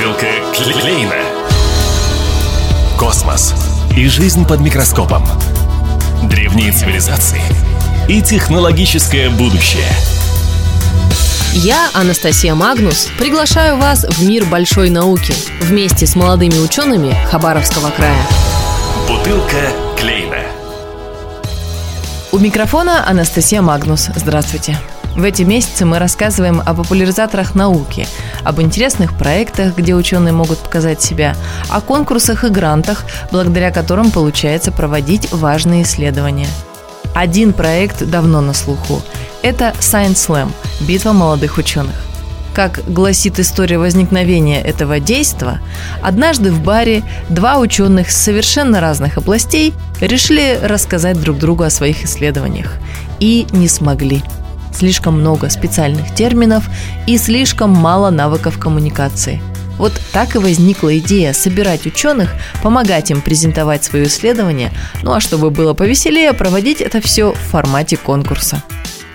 Бутылка Клейна. Космос и жизнь под микроскопом. Древние цивилизации и технологическое будущее. Я, Анастасия Магнус, приглашаю вас в мир большой науки вместе с молодыми учеными Хабаровского края. Бутылка Клейна. У микрофона Анастасия Магнус. Здравствуйте. В эти месяцы мы рассказываем о популяризаторах науки, об интересных проектах, где ученые могут показать себя, о конкурсах и грантах, благодаря которым получается проводить важные исследования. Один проект давно на слуху. Это Science Slam – битва молодых ученых. Как гласит история возникновения этого действа, однажды в баре два ученых с совершенно разных областей решили рассказать друг другу о своих исследованиях. И не смогли – слишком много специальных терминов и слишком мало навыков коммуникации. Вот так и возникла идея собирать ученых, помогать им презентовать свое исследование, ну а чтобы было повеселее, проводить это все в формате конкурса.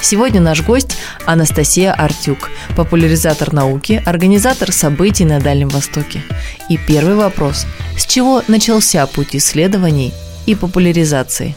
Сегодня наш гость Анастасия Артюк, популяризатор науки, организатор событий на Дальнем Востоке. И первый вопрос – с чего начался путь исследований и популяризации?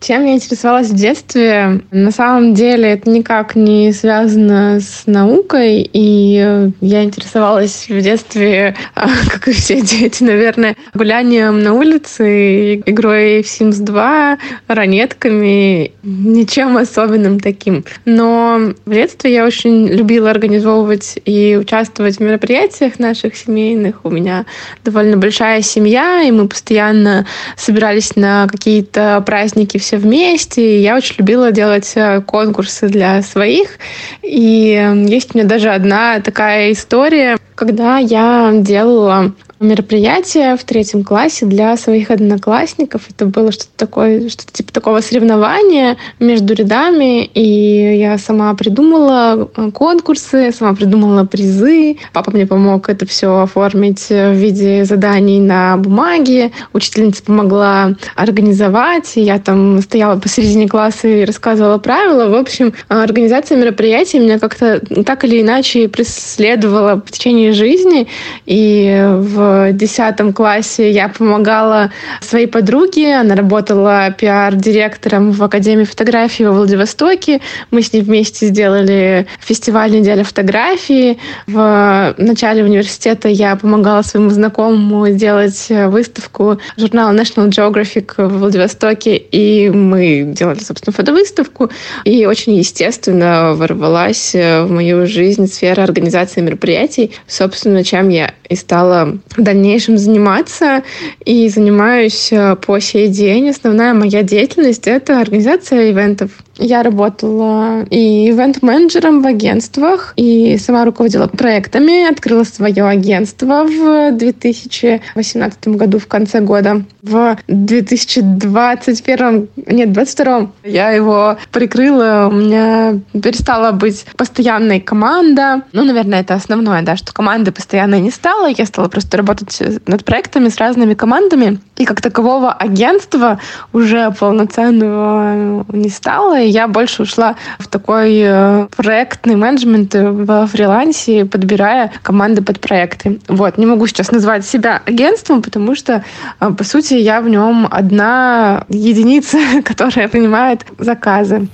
Чем я интересовалась в детстве? На самом деле это никак не связано с наукой, и я интересовалась в детстве, как и все дети, наверное, гулянием на улице, игрой в Sims 2, ранетками, ничем особенным таким. Но в детстве я очень любила организовывать и участвовать в мероприятиях наших семейных. У меня довольно большая семья, и мы постоянно собирались на какие-то праздники все вместе. И я очень любила делать э, конкурсы для своих. И э, есть у меня даже одна такая история, когда я делала мероприятие в третьем классе для своих одноклассников. Это было что-то такое, что-то типа такого соревнования между рядами. И я сама придумала э, конкурсы, сама придумала призы. Папа мне помог это все оформить в виде заданий на бумаге. Учительница помогла организовать. И я там стояла посередине класса и рассказывала правила. В общем, организация мероприятия меня как-то так или иначе преследовала в течение жизни. И в в десятом классе я помогала своей подруге. Она работала пиар-директором в Академии фотографии во Владивостоке. Мы с ней вместе сделали фестиваль «Неделя фотографии». В начале университета я помогала своему знакомому сделать выставку журнала National Geographic в Владивостоке, и мы делали, собственно, фотовыставку. И очень естественно ворвалась в мою жизнь сфера организации мероприятий, собственно, чем я и стала в дальнейшем заниматься. И занимаюсь э, по сей день. Основная моя деятельность — это организация ивентов. Я работала и ивент-менеджером в агентствах, и сама руководила проектами, открыла свое агентство в 2018 году, в конце года. В 2021, нет, 2022 я его прикрыла, у меня перестала быть постоянной команда. Ну, наверное, это основное, да, что команды постоянной не стало, я стала просто работать над проектами с разными командами, и как такового агентства уже полноценного не стало, я больше ушла в такой э, проектный менеджмент в фрилансе, подбирая команды под проекты. Вот. Не могу сейчас назвать себя агентством, потому что, э, по сути, я в нем одна единица, которая принимает заказы.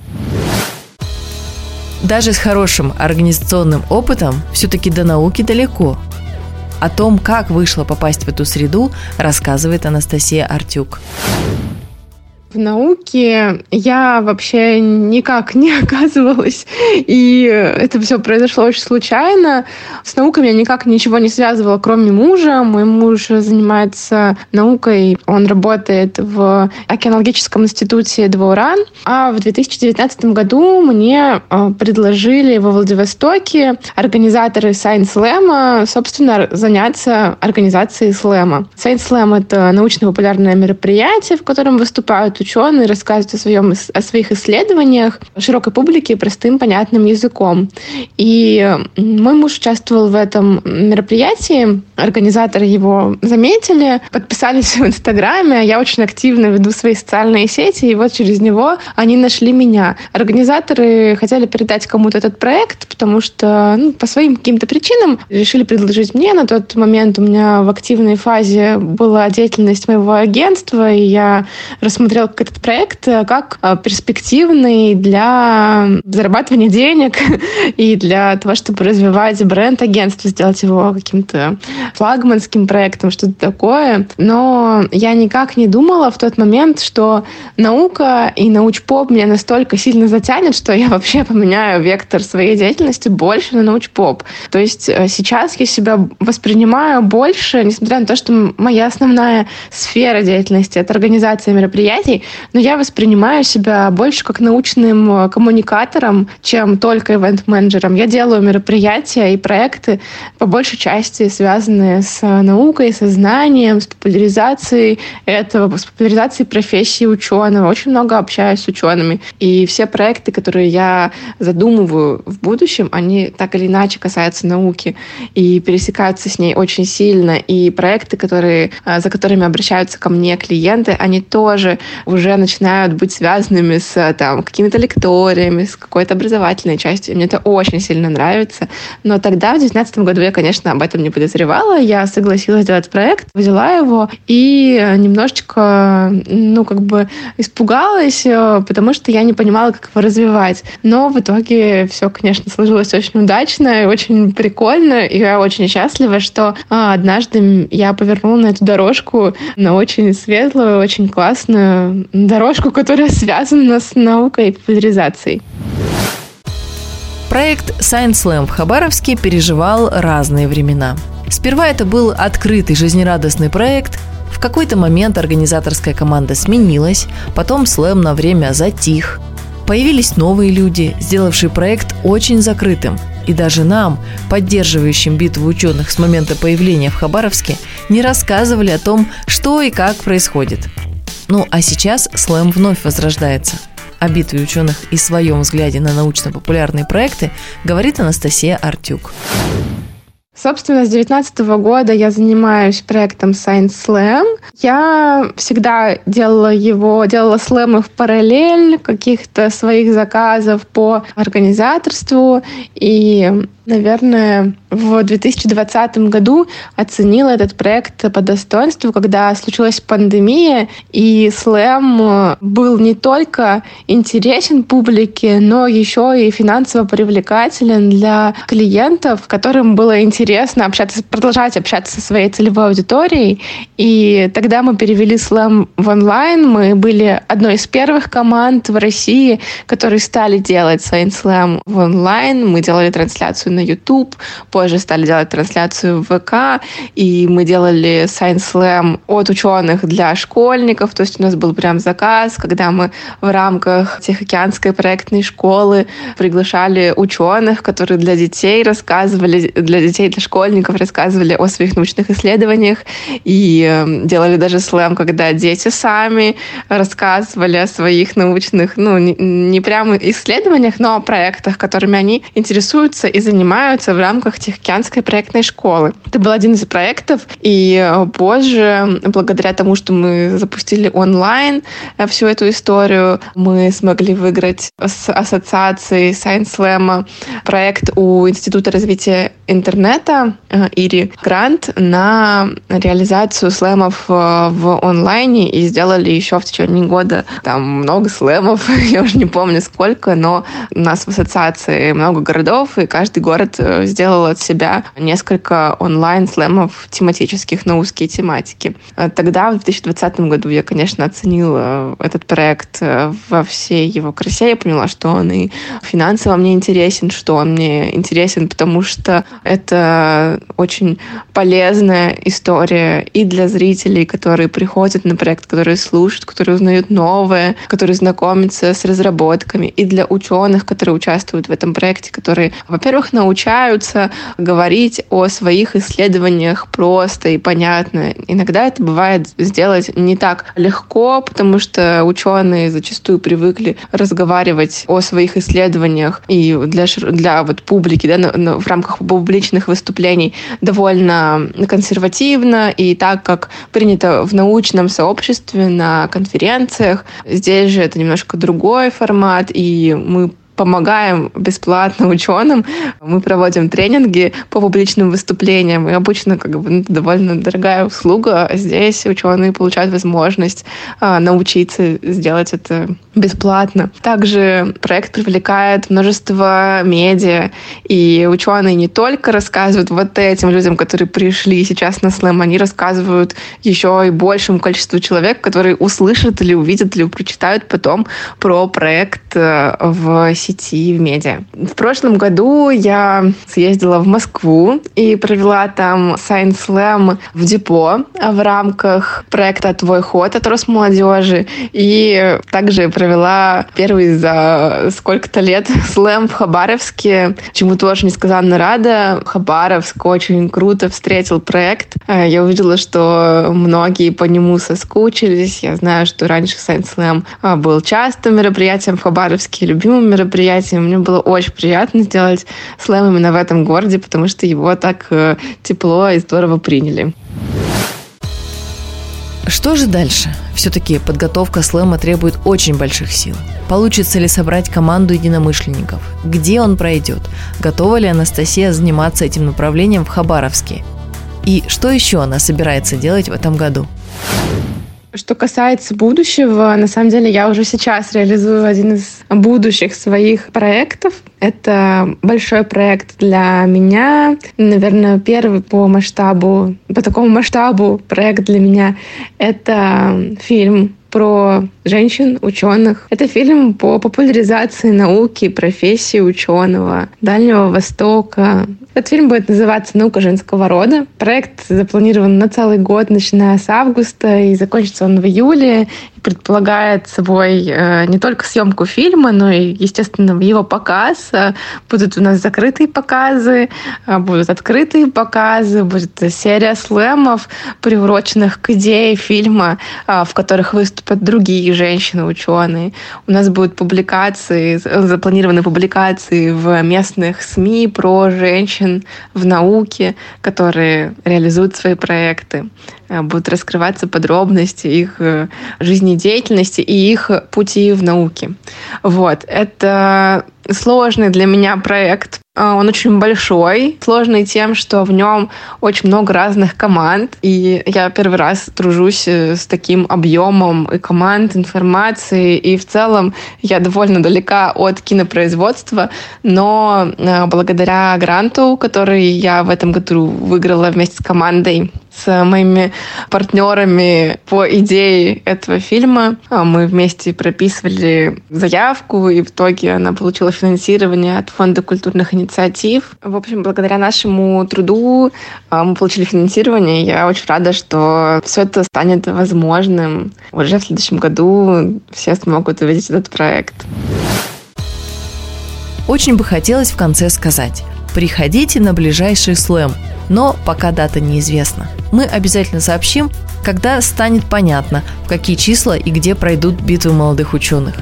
Даже с хорошим организационным опытом все-таки до науки далеко. О том, как вышло попасть в эту среду, рассказывает Анастасия Артюк. В науке я вообще никак не оказывалась, и это все произошло очень случайно. С наукой меня никак ничего не связывало, кроме мужа. Мой муж занимается наукой, он работает в океанологическом институте Двоуран, а в 2019 году мне э, предложили во Владивостоке организаторы Science Slam, собственно, заняться организацией слэма. Science Slam — это научно-популярное мероприятие, в котором выступают ученые, рассказывают о, своем, о своих исследованиях широкой публике простым, понятным языком. И мой муж участвовал в этом мероприятии, организаторы его заметили, подписались в Инстаграме, а я очень активно веду свои социальные сети, и вот через него они нашли меня. Организаторы хотели передать кому-то этот проект, потому что ну, по своим каким-то причинам решили предложить мне. На тот момент у меня в активной фазе была деятельность моего агентства, и я рассмотрела этот проект э, как э, перспективный для зарабатывания денег и для того, чтобы развивать бренд агентства, сделать его каким-то флагманским проектом, что-то такое. Но я никак не думала в тот момент, что наука и научпоп меня настолько сильно затянет, что я вообще поменяю вектор своей деятельности больше на научпоп. То есть э, сейчас я себя воспринимаю больше, несмотря на то, что моя основная сфера деятельности — это организация мероприятий, но я воспринимаю себя больше как научным э, коммуникатором, чем только ивент-менеджером. Я делаю мероприятия и проекты по большей части связанные с наукой, со знанием, с популяризацией этого, с популяризацией профессии ученого. Очень много общаюсь с учеными. И все проекты, которые я задумываю в будущем, они так или иначе касаются науки и пересекаются с ней очень сильно. И проекты, которые, а, за которыми обращаются ко мне клиенты, они тоже уже начинают быть связанными с там, какими-то лекториями, с какой-то образовательной частью. Мне это очень сильно нравится. Но тогда, в 2019 году, я, конечно, об этом не подозревала. Я согласилась сделать проект, взяла его и немножечко, ну, как бы испугалась, э, потому что я не понимала, как его развивать. Но в итоге все, конечно, сложилось очень удачно и очень прикольно. И я очень счастлива, что а, однажды я повернула на эту дорожку, на очень светлую, очень классную дорожку, которая связана с наукой и популяризацией. Проект Science Slam в Хабаровске переживал разные времена. Сперва это был открытый жизнерадостный проект, в какой-то момент организаторская команда сменилась, потом слэм на время затих. Появились новые люди, сделавшие проект очень закрытым. И даже нам, поддерживающим битву ученых с момента появления в Хабаровске, не рассказывали о том, что и как происходит. Ну а сейчас слэм вновь возрождается. О битве ученых и своем взгляде на научно-популярные проекты говорит Анастасия Артюк. Собственно, с 2019 года я занимаюсь проектом Science Slam. Я всегда делала его, делала слэмы в параллель каких-то своих заказов по организаторству. И наверное, в 2020 году оценила этот проект по достоинству, когда случилась пандемия, и слэм был не только интересен публике, но еще и финансово привлекателен для клиентов, которым было интересно общаться, продолжать общаться со своей целевой аудиторией. И тогда мы перевели слэм в онлайн. Мы были одной из первых команд в России, которые стали делать Science Slam в онлайн. Мы делали трансляцию на YouTube, позже стали делать трансляцию в ВК, и мы делали Science Slam от ученых для школьников, то есть у нас был прям заказ, когда мы в рамках Тихоокеанской проектной школы приглашали ученых, которые для детей рассказывали, для детей, для школьников рассказывали о своих научных исследованиях, и эм, делали даже слэм, когда дети сами рассказывали о своих научных, ну, не, не прямо исследованиях, но о проектах, которыми они интересуются и занимаются занимаются в рамках Тихоокеанской проектной школы. Это был один из проектов, и э, позже, благодаря тому, что мы запустили онлайн э, всю эту историю, мы смогли выиграть с ассоциацией Science Slam проект у Института развития интернета э, ИРИ грант на реализацию слэмов в онлайне и сделали еще в течение года там много слэмов, я уже не помню сколько, но у нас в ассоциации много городов, и каждый город э, сделал от себя несколько онлайн-слэмов тематических на узкие тематики. Э, тогда, в 2020 году, я, конечно, оценила этот проект э, во всей его красе. Я поняла, что он и финансово мне интересен, что он мне интересен, потому что Это очень полезная история и для зрителей, которые приходят на проект, которые слушают, которые узнают новое, которые знакомятся с разработками, и для ученых, которые участвуют в этом проекте, которые, во-первых, научаются говорить о своих исследованиях просто и понятно. Иногда это бывает сделать не так легко, потому что ученые зачастую привыкли разговаривать о своих исследованиях и для, для вот публики, да, в рамках публичных выступлений довольно консервативно и так, как принято в научном сообществе на конференциях. Здесь же это немножко другой формат, и мы помогаем бесплатно ученым. Мы проводим тренинги по публичным выступлениям, и обычно как бы, ну, довольно дорогая услуга. Здесь ученые получают возможность а, научиться сделать это бесплатно. Также проект привлекает множество медиа, и ученые не только рассказывают вот этим людям, которые пришли сейчас на слэм, они рассказывают еще и большему количеству человек, которые услышат или увидят, или прочитают потом про проект э, в сети, в медиа. В прошлом году я съездила в Москву и провела там Science Slam в депо в рамках проекта «Твой ход» от Росмолодежи. И также провела первый за сколько-то лет слэм в Хабаровске, чему тоже несказанно рада. Хабаровск очень круто встретил проект. Я увидела, что многие по нему соскучились. Я знаю, что раньше Science Slam был частым мероприятием в Хабаровске, любимым мероприятием мероприятием. Мне было очень приятно сделать слэм именно в этом городе, потому что его так э, тепло и здорово приняли. Что же дальше? Все-таки подготовка слэма требует очень больших сил. Получится ли собрать команду единомышленников? Где он пройдет? Готова ли Анастасия заниматься этим направлением в Хабаровске? И что еще она собирается делать в этом году? Что касается будущего, на самом деле я уже сейчас реализую один из будущих своих проектов. Это большой проект для меня. Наверное, первый по масштабу, по такому масштабу проект для меня — это фильм про женщин, ученых. Это фильм по популяризации науки, профессии ученого Дальнего Востока. Этот фильм будет называться «Наука женского рода». Проект запланирован на целый год, начиная с августа, и закончится он в июле предполагает собой э, не только съемку фильма, но и, естественно, его показ. Будут у нас закрытые показы, э, будут открытые показы, будет серия слэмов, приуроченных к идее фильма, э, в которых выступят другие женщины-ученые. У нас будут публикации, запланированы публикации в местных СМИ про женщин в науке, которые реализуют свои проекты. Э, будут раскрываться подробности их э, жизнедеятельности и их пути в науке. Вот. Это сложный для меня проект. Э, он очень большой, сложный тем, что в нем очень много разных команд, и я первый раз тружусь с таким объемом и команд, информации, и в целом я довольно далека от кинопроизводства, но благодаря гранту, который я в этом году выиграла вместе с командой, с моими партнерами по идее этого фильма. А, мы вместе прописывали заявку, и в итоге она получила финансирование от Фонда культурных инициатив. В общем, благодаря нашему труду а, мы получили финансирование. Я очень рада, что все это станет возможным. Уже в следующем году все смогут увидеть этот проект. Очень бы хотелось в конце сказать. Приходите на ближайший слэм – но пока дата неизвестна. Мы обязательно сообщим, когда станет понятно, в какие числа и где пройдут битвы молодых ученых.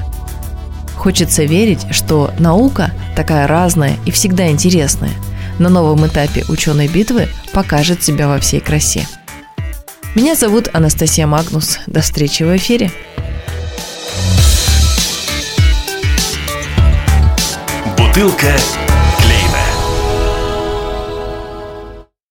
Хочется верить, что наука такая разная и всегда интересная. На новом этапе ученой битвы покажет себя во всей красе. Меня зовут Анастасия Магнус. До встречи в эфире. Бутылка